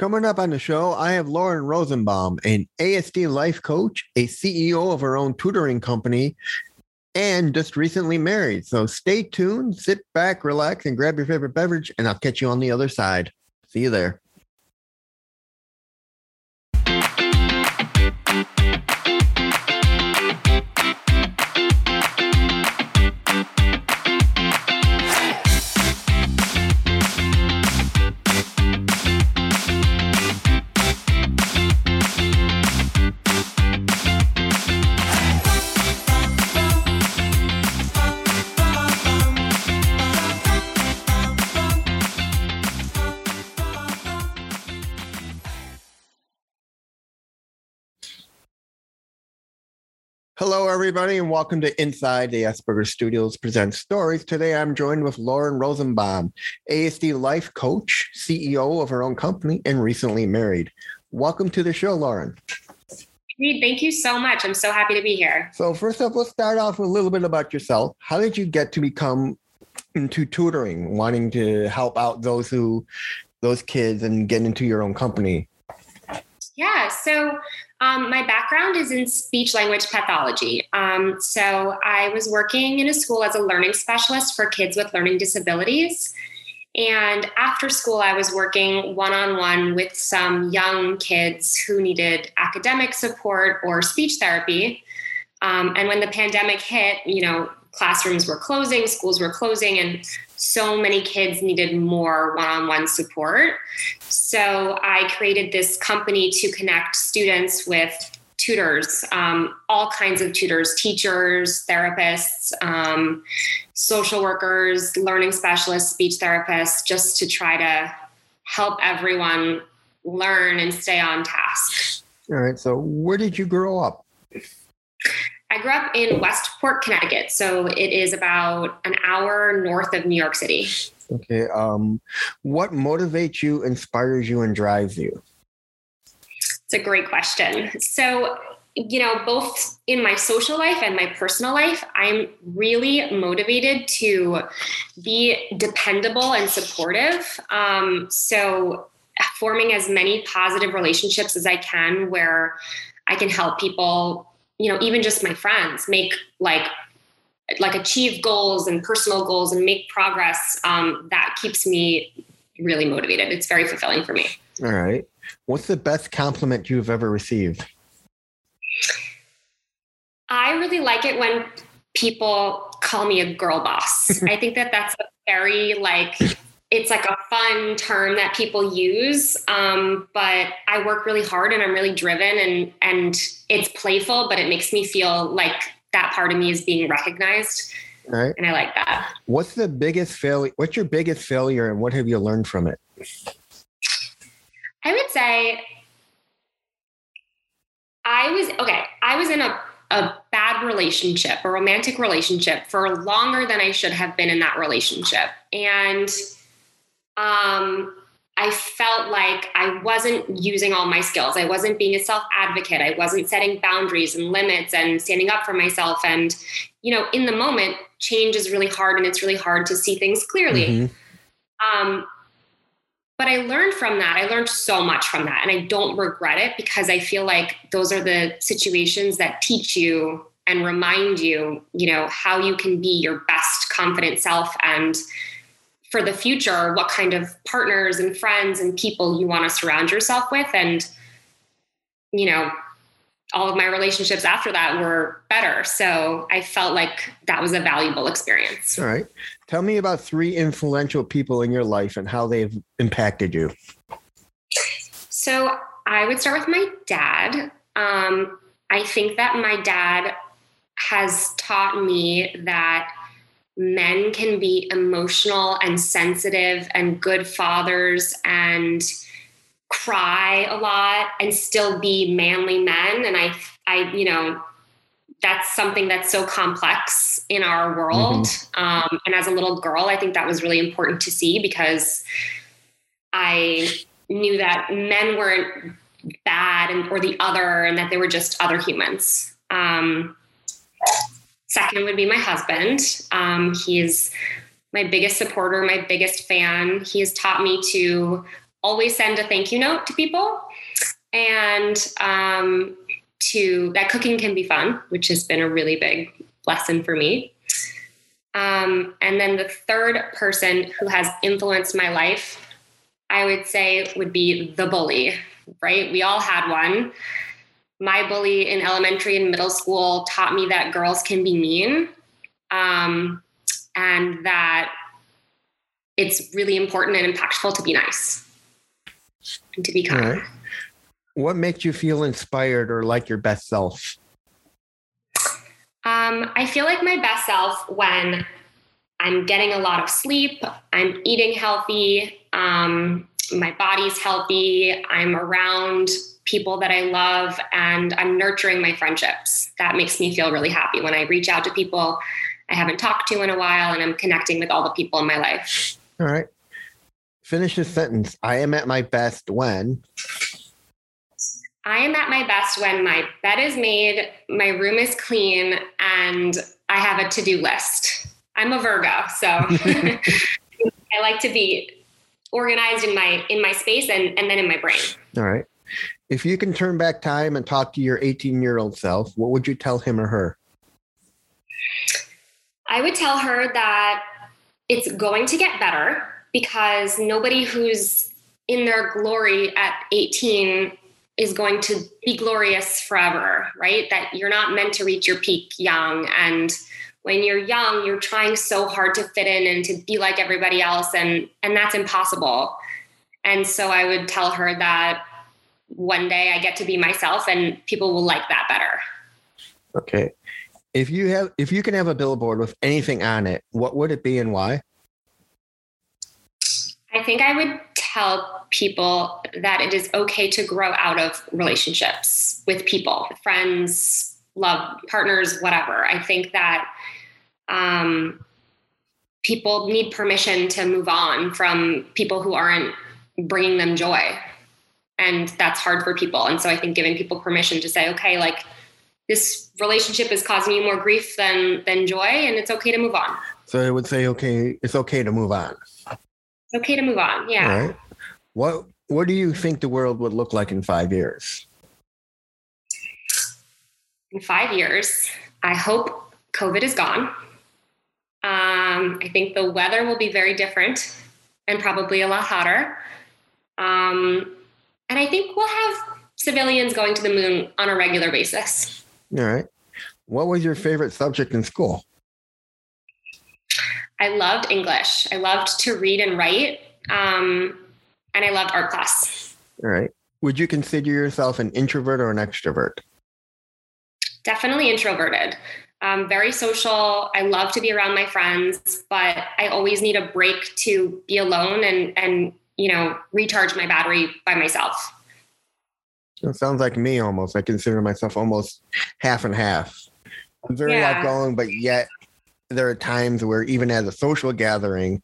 Coming up on the show, I have Lauren Rosenbaum, an ASD life coach, a CEO of her own tutoring company, and just recently married. So stay tuned, sit back, relax, and grab your favorite beverage, and I'll catch you on the other side. See you there. Hello, everybody, and welcome to Inside the Asperger Studios Present Stories. Today, I'm joined with Lauren Rosenbaum, ASD life coach, CEO of her own company, and recently married. Welcome to the show, Lauren. Reed, thank you so much. I'm so happy to be here. So, first off, let's start off with a little bit about yourself. How did you get to become into tutoring, wanting to help out those who, those kids, and get into your own company? Yeah, so um, my background is in speech language pathology. Um, so I was working in a school as a learning specialist for kids with learning disabilities. And after school, I was working one on one with some young kids who needed academic support or speech therapy. Um, and when the pandemic hit, you know, classrooms were closing, schools were closing, and so many kids needed more one on one support. So I created this company to connect students with tutors, um, all kinds of tutors, teachers, therapists, um, social workers, learning specialists, speech therapists, just to try to help everyone learn and stay on task. All right. So, where did you grow up? I grew up in Westport, Connecticut. So it is about an hour north of New York City. Okay. Um, what motivates you, inspires you, and drives you? It's a great question. So, you know, both in my social life and my personal life, I'm really motivated to be dependable and supportive. Um, so, forming as many positive relationships as I can where I can help people you know even just my friends make like like achieve goals and personal goals and make progress um, that keeps me really motivated. It's very fulfilling for me. All right. What's the best compliment you've ever received? I really like it when people call me a girl boss. I think that that's a very like it's like a fun term that people use um, but i work really hard and i'm really driven and and it's playful but it makes me feel like that part of me is being recognized. Right. And i like that. What's the biggest failure what's your biggest failure and what have you learned from it? I would say i was okay i was in a a bad relationship, a romantic relationship for longer than I should have been in that relationship. And um, I felt like I wasn't using all my skills. I wasn't being a self advocate. I wasn't setting boundaries and limits and standing up for myself. And, you know, in the moment, change is really hard and it's really hard to see things clearly. Mm-hmm. Um, but I learned from that. I learned so much from that. And I don't regret it because I feel like those are the situations that teach you and remind you, you know, how you can be your best confident self and, for the future what kind of partners and friends and people you want to surround yourself with. And you know all of my relationships after that were better. So i felt like that was a valuable experience. All right. Tell me about three influential people in your life and how they've impacted you. So i would start with my dad. Um, i think that my dad has taught me that men can be emotional and sensitive and good fathers and cry a lot and still be manly men. And i i you know that's something that's so complex in our world. Mm-hmm. um, and as a little girl i think that was really important to see because i knew that men weren't bad and or the other and that they were just other humans. Um, Second would be my husband. Um, he's my biggest supporter, my biggest fan. He has taught me to always send a thank you note to people and um, to that cooking can be fun, which has been a really big lesson for me. Um, and then the third person who has influenced my life, I would say, would be the bully, right? We all had one. My bully in elementary and middle school taught me that girls can be mean um, and that it's really important and impactful to be nice and to be kind. Right. What makes you feel inspired or like your best self? Um, I feel like my best self when I'm getting a lot of sleep, I'm eating healthy, um, my body's healthy, I'm around people that I love, and I'm nurturing my friendships. That makes me feel really happy when I reach out to people I haven't talked to in a while and I'm connecting with all the people in my life. All right. Finish the sentence. I am at my best when. I am at my best when my bed is made, my room is clean, and I have a to do list. I'm a Virgo, so I like to be organized in my in my space and, and then in my brain. All right. If you can turn back time and talk to your 18 year old self, what would you tell him or her? I would tell her that it's going to get better because nobody who's in their glory at 18 is going to be glorious forever, right? That you're not meant to reach your peak young. And when you're young, you're trying so hard to fit in and to be like everybody else, and, and that's impossible. And so I would tell her that one day I get to be myself and people will like that better. Okay. If you have if you can have a billboard with anything on it, what would it be and why? I think I would tell people that it is okay to grow out of relationships with people, friends, love, partners, whatever. I think that um, people need permission to move on from people who aren't bringing them joy. And that's hard for people. And so I think giving people permission to say, okay, like this relationship is causing you more grief than than joy, and it's okay to move on. So I would say, okay, it's okay to move on. It's okay to move on. Yeah. All right. What What do you think the world would look like in five years? In five years, I hope COVID is gone. Um, I think the weather will be very different and probably a lot hotter. Um, and I think we'll have civilians going to the moon on a regular basis. All right. What was your favorite subject in school? I loved English. I loved to read and write. Um, and I loved art class. All right. Would you consider yourself an introvert or an extrovert? Definitely introverted. Um, very social. I love to be around my friends, but I always need a break to be alone and and you know recharge my battery by myself. It sounds like me almost. I consider myself almost half and half. I'm very yeah. outgoing, but yet there are times where even as a social gathering,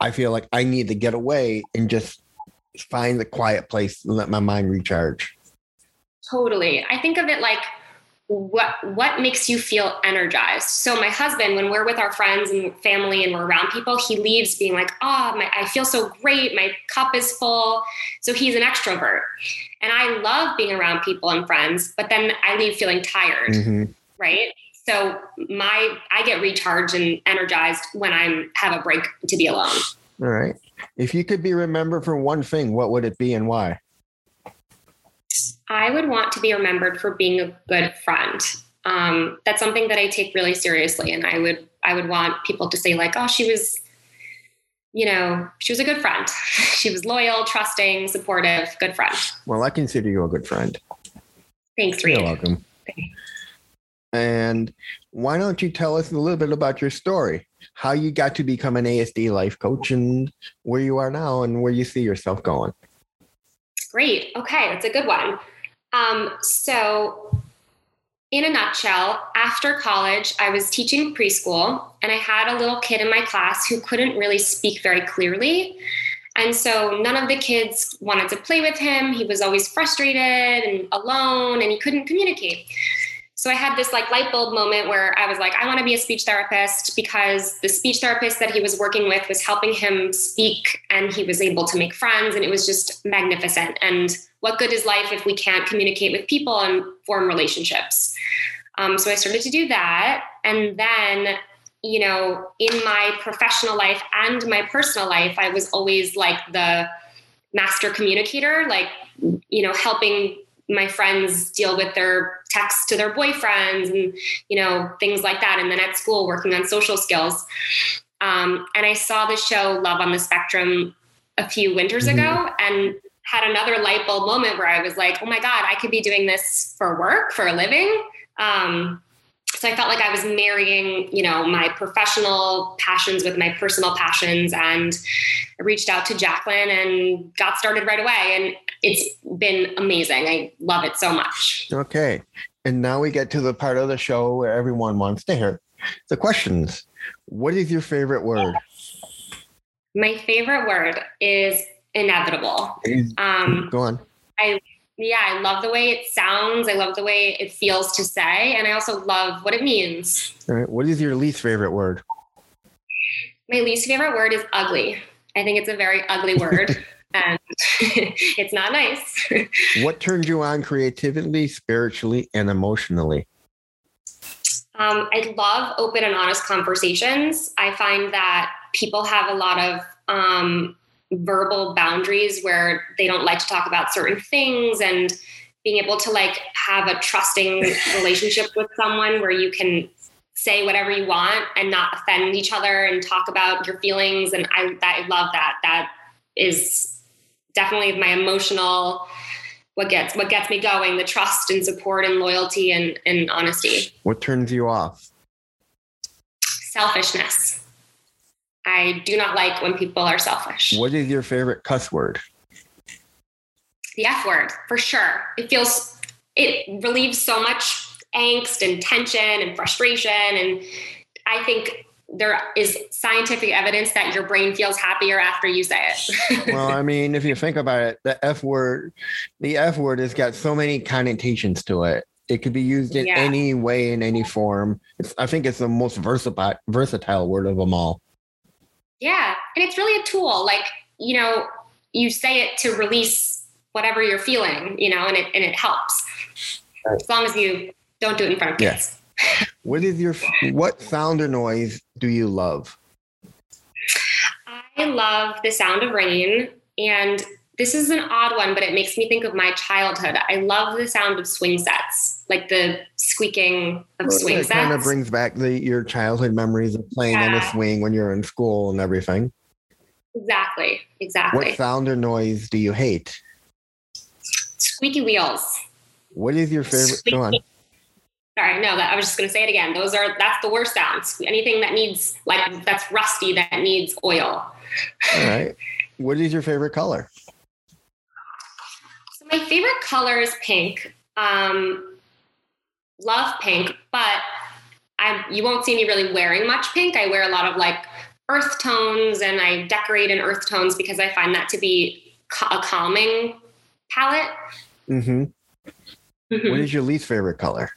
I feel like I need to get away and just find the quiet place and let my mind recharge. Totally. I think of it like what what makes you feel energized? So my husband when we're with our friends and family and we're around people he leaves being like oh my, i feel so great. My cup is full. So he's an extrovert. And i love being around people and friends but then i leave feeling tired mm-hmm. right? So my i get recharged and energized when i'm have a break to be alone. All right. If you could be remembered for one thing what would it be and why I would want to be remembered for being a good friend. Um, that's something that I take really seriously, and I would I would want people to say like, "Oh, she was, you know, she was a good friend. she was loyal, trusting, supportive, good friend." Well, I consider you a good friend. Thanks, Reed. You're welcome. And why don't you tell us a little bit about your story? How you got to become an ASD life coach and where you are now and where you see yourself going. Great. Okay, that's a good one. Um, so, in a nutshell, after college, I was teaching preschool and I had a little kid in my class who couldn't really speak very clearly. And so none of the kids wanted to play with him. He was always frustrated and alone and he couldn't communicate. So I had this like light bulb moment where I was like, I want to be a speech therapist because the speech therapist that he was working with was helping him speak and he was able to make friends and it was just magnificent. And what good is life if we can't communicate with people and form relationships? Um, so I started to do that. And then, you know, in my professional life and my personal life, I was always like the master communicator, like, you know, helping my friends deal with their texts to their boyfriends and you know things like that and then at school working on social skills um, and i saw the show love on the spectrum a few winters mm-hmm. ago and had another light bulb moment where i was like oh my god i could be doing this for work for a living um, so I felt like I was marrying, you know, my professional passions with my personal passions. And I reached out to Jacqueline and got started right away. And it's been amazing. I love it so much. Okay. And now we get to the part of the show where everyone wants to hear the questions. What is your favorite word? My favorite word is inevitable. Um, Go on. I yeah, I love the way it sounds. I love the way it feels to say. And I also love what it means. All right. What is your least favorite word? My least favorite word is ugly. I think it's a very ugly word. and it's not nice. what turns you on creatively, spiritually, and emotionally? Um, I love open and honest conversations. I find that people have a lot of um, verbal boundaries where they don't like to talk about certain things and being able to like have a trusting relationship with someone where you can say whatever you want and not offend each other and talk about your feelings and I that, I love that that is definitely my emotional what gets what gets me going the trust and support and loyalty and, and honesty what turns you off selfishness I do not like when people are selfish. What is your favorite cuss word? The F word, for sure. It feels, it relieves so much angst and tension and frustration. And I think there is scientific evidence that your brain feels happier after you say it. well, I mean, if you think about it, the F word, the F word has got so many connotations to it. It could be used in yeah. any way, in any form. It's, I think it's the most versatile, versatile word of them all. Yeah. And it's really a tool. Like, you know, you say it to release whatever you're feeling, you know, and it and it helps. Right. As long as you don't do it in front of kids. Yes. What is your what sound or noise do you love? I love the sound of rain and this is an odd one, but it makes me think of my childhood. I love the sound of swing sets, like the squeaking of well, swing it sets. kind of brings back the your childhood memories of playing yeah. on a swing when you're in school and everything. Exactly. Exactly. What sound or noise do you hate? Squeaky wheels. What is your favorite? Squeaky. Go on. Sorry, no, that, I was just going to say it again. Those are that's the worst sounds. Anything that needs like that's rusty that needs oil. All right. What is your favorite color? my favorite color is pink. Um, love pink, but I you won't see me really wearing much pink. I wear a lot of like earth tones and I decorate in earth tones because I find that to be a calming palette. Mm-hmm. mm-hmm. What is your least favorite color?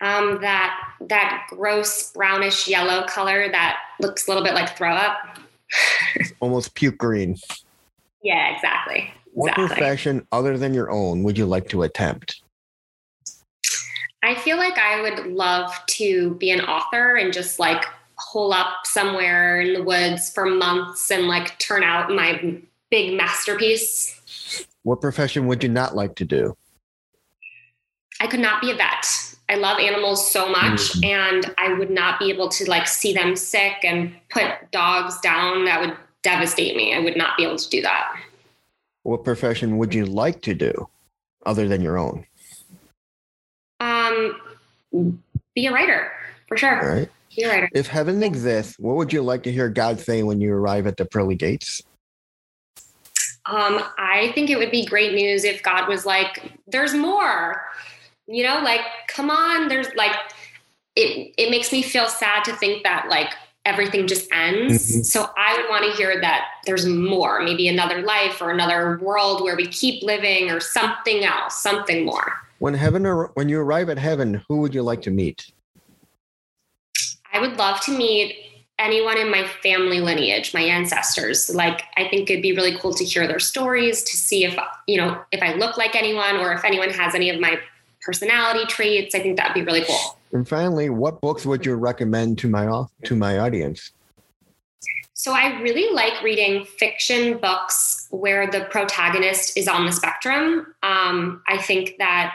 Um, that that gross brownish yellow color that looks a little bit like throw up. Almost puke green. Yeah, exactly. What exactly. profession other than your own would you like to attempt? I feel like I would love to be an author and just like hole up somewhere in the woods for months and like turn out my big masterpiece. What profession would you not like to do? I could not be a vet. I love animals so much mm-hmm. and I would not be able to like see them sick and put dogs down. That would devastate me. I would not be able to do that. What profession would you like to do other than your own? Um, be a writer for sure. All right. Be a writer. If heaven exists, what would you like to hear God say when you arrive at the pearly gates? Um, I think it would be great news if God was like, "There's more," you know, like, "Come on." There's like, it. It makes me feel sad to think that like everything just ends. Mm-hmm. So I would want to hear that there's more, maybe another life or another world where we keep living or something else, something more. When heaven or when you arrive at heaven, who would you like to meet? I would love to meet anyone in my family lineage, my ancestors. Like I think it'd be really cool to hear their stories, to see if you know if I look like anyone or if anyone has any of my personality traits. I think that'd be really cool. And finally, what books would you recommend to my to my audience? So I really like reading fiction books where the protagonist is on the spectrum. Um, I think that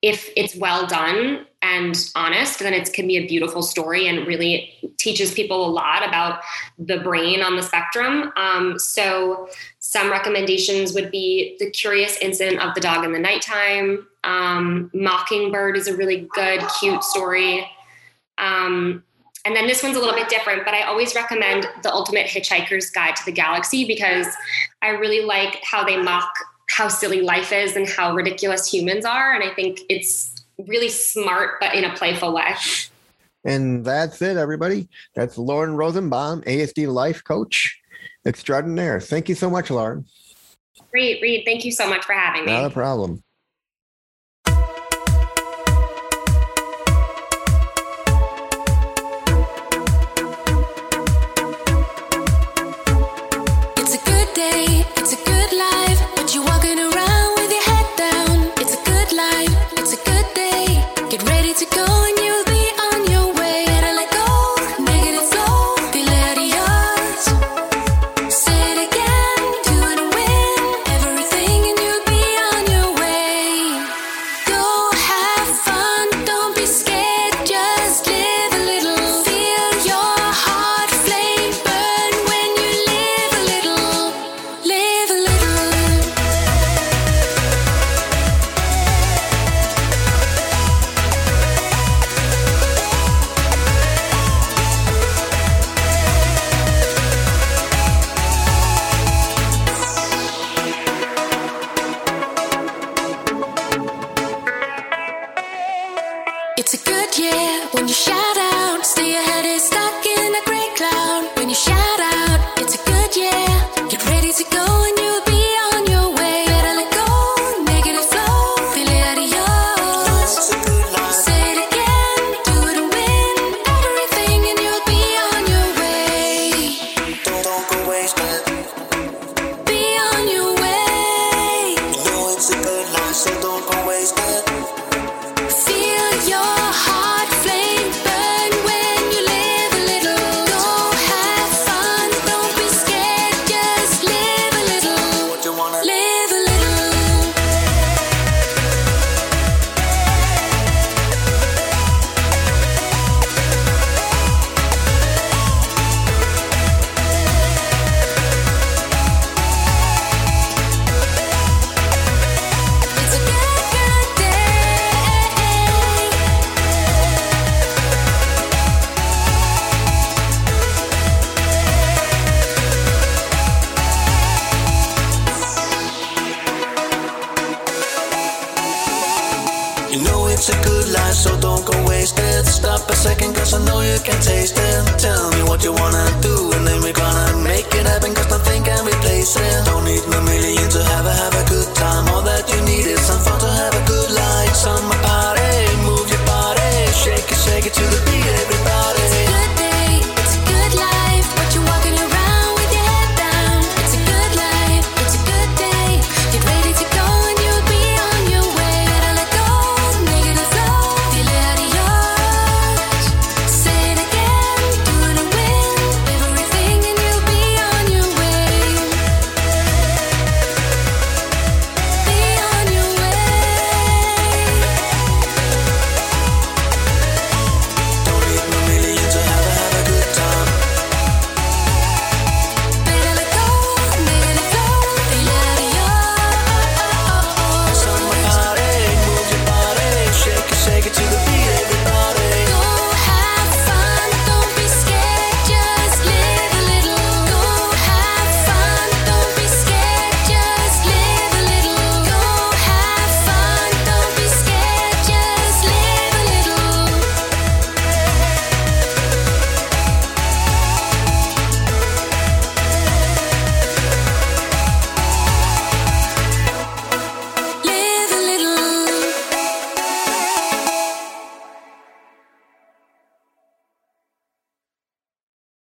if it's well done and honest, then it can be a beautiful story and really teaches people a lot about the brain on the spectrum. Um, so, some recommendations would be The Curious Incident of the Dog in the Nighttime. Um, Mockingbird is a really good, cute story. Um, and then this one's a little bit different, but I always recommend The Ultimate Hitchhiker's Guide to the Galaxy because I really like how they mock how silly life is and how ridiculous humans are. And I think it's really smart, but in a playful way. And that's it, everybody. That's Lauren Rosenbaum, ASD life coach extraordinaire. Thank you so much, Lauren. Great, Reed. Thank you so much for having me. Not a problem. What and then we're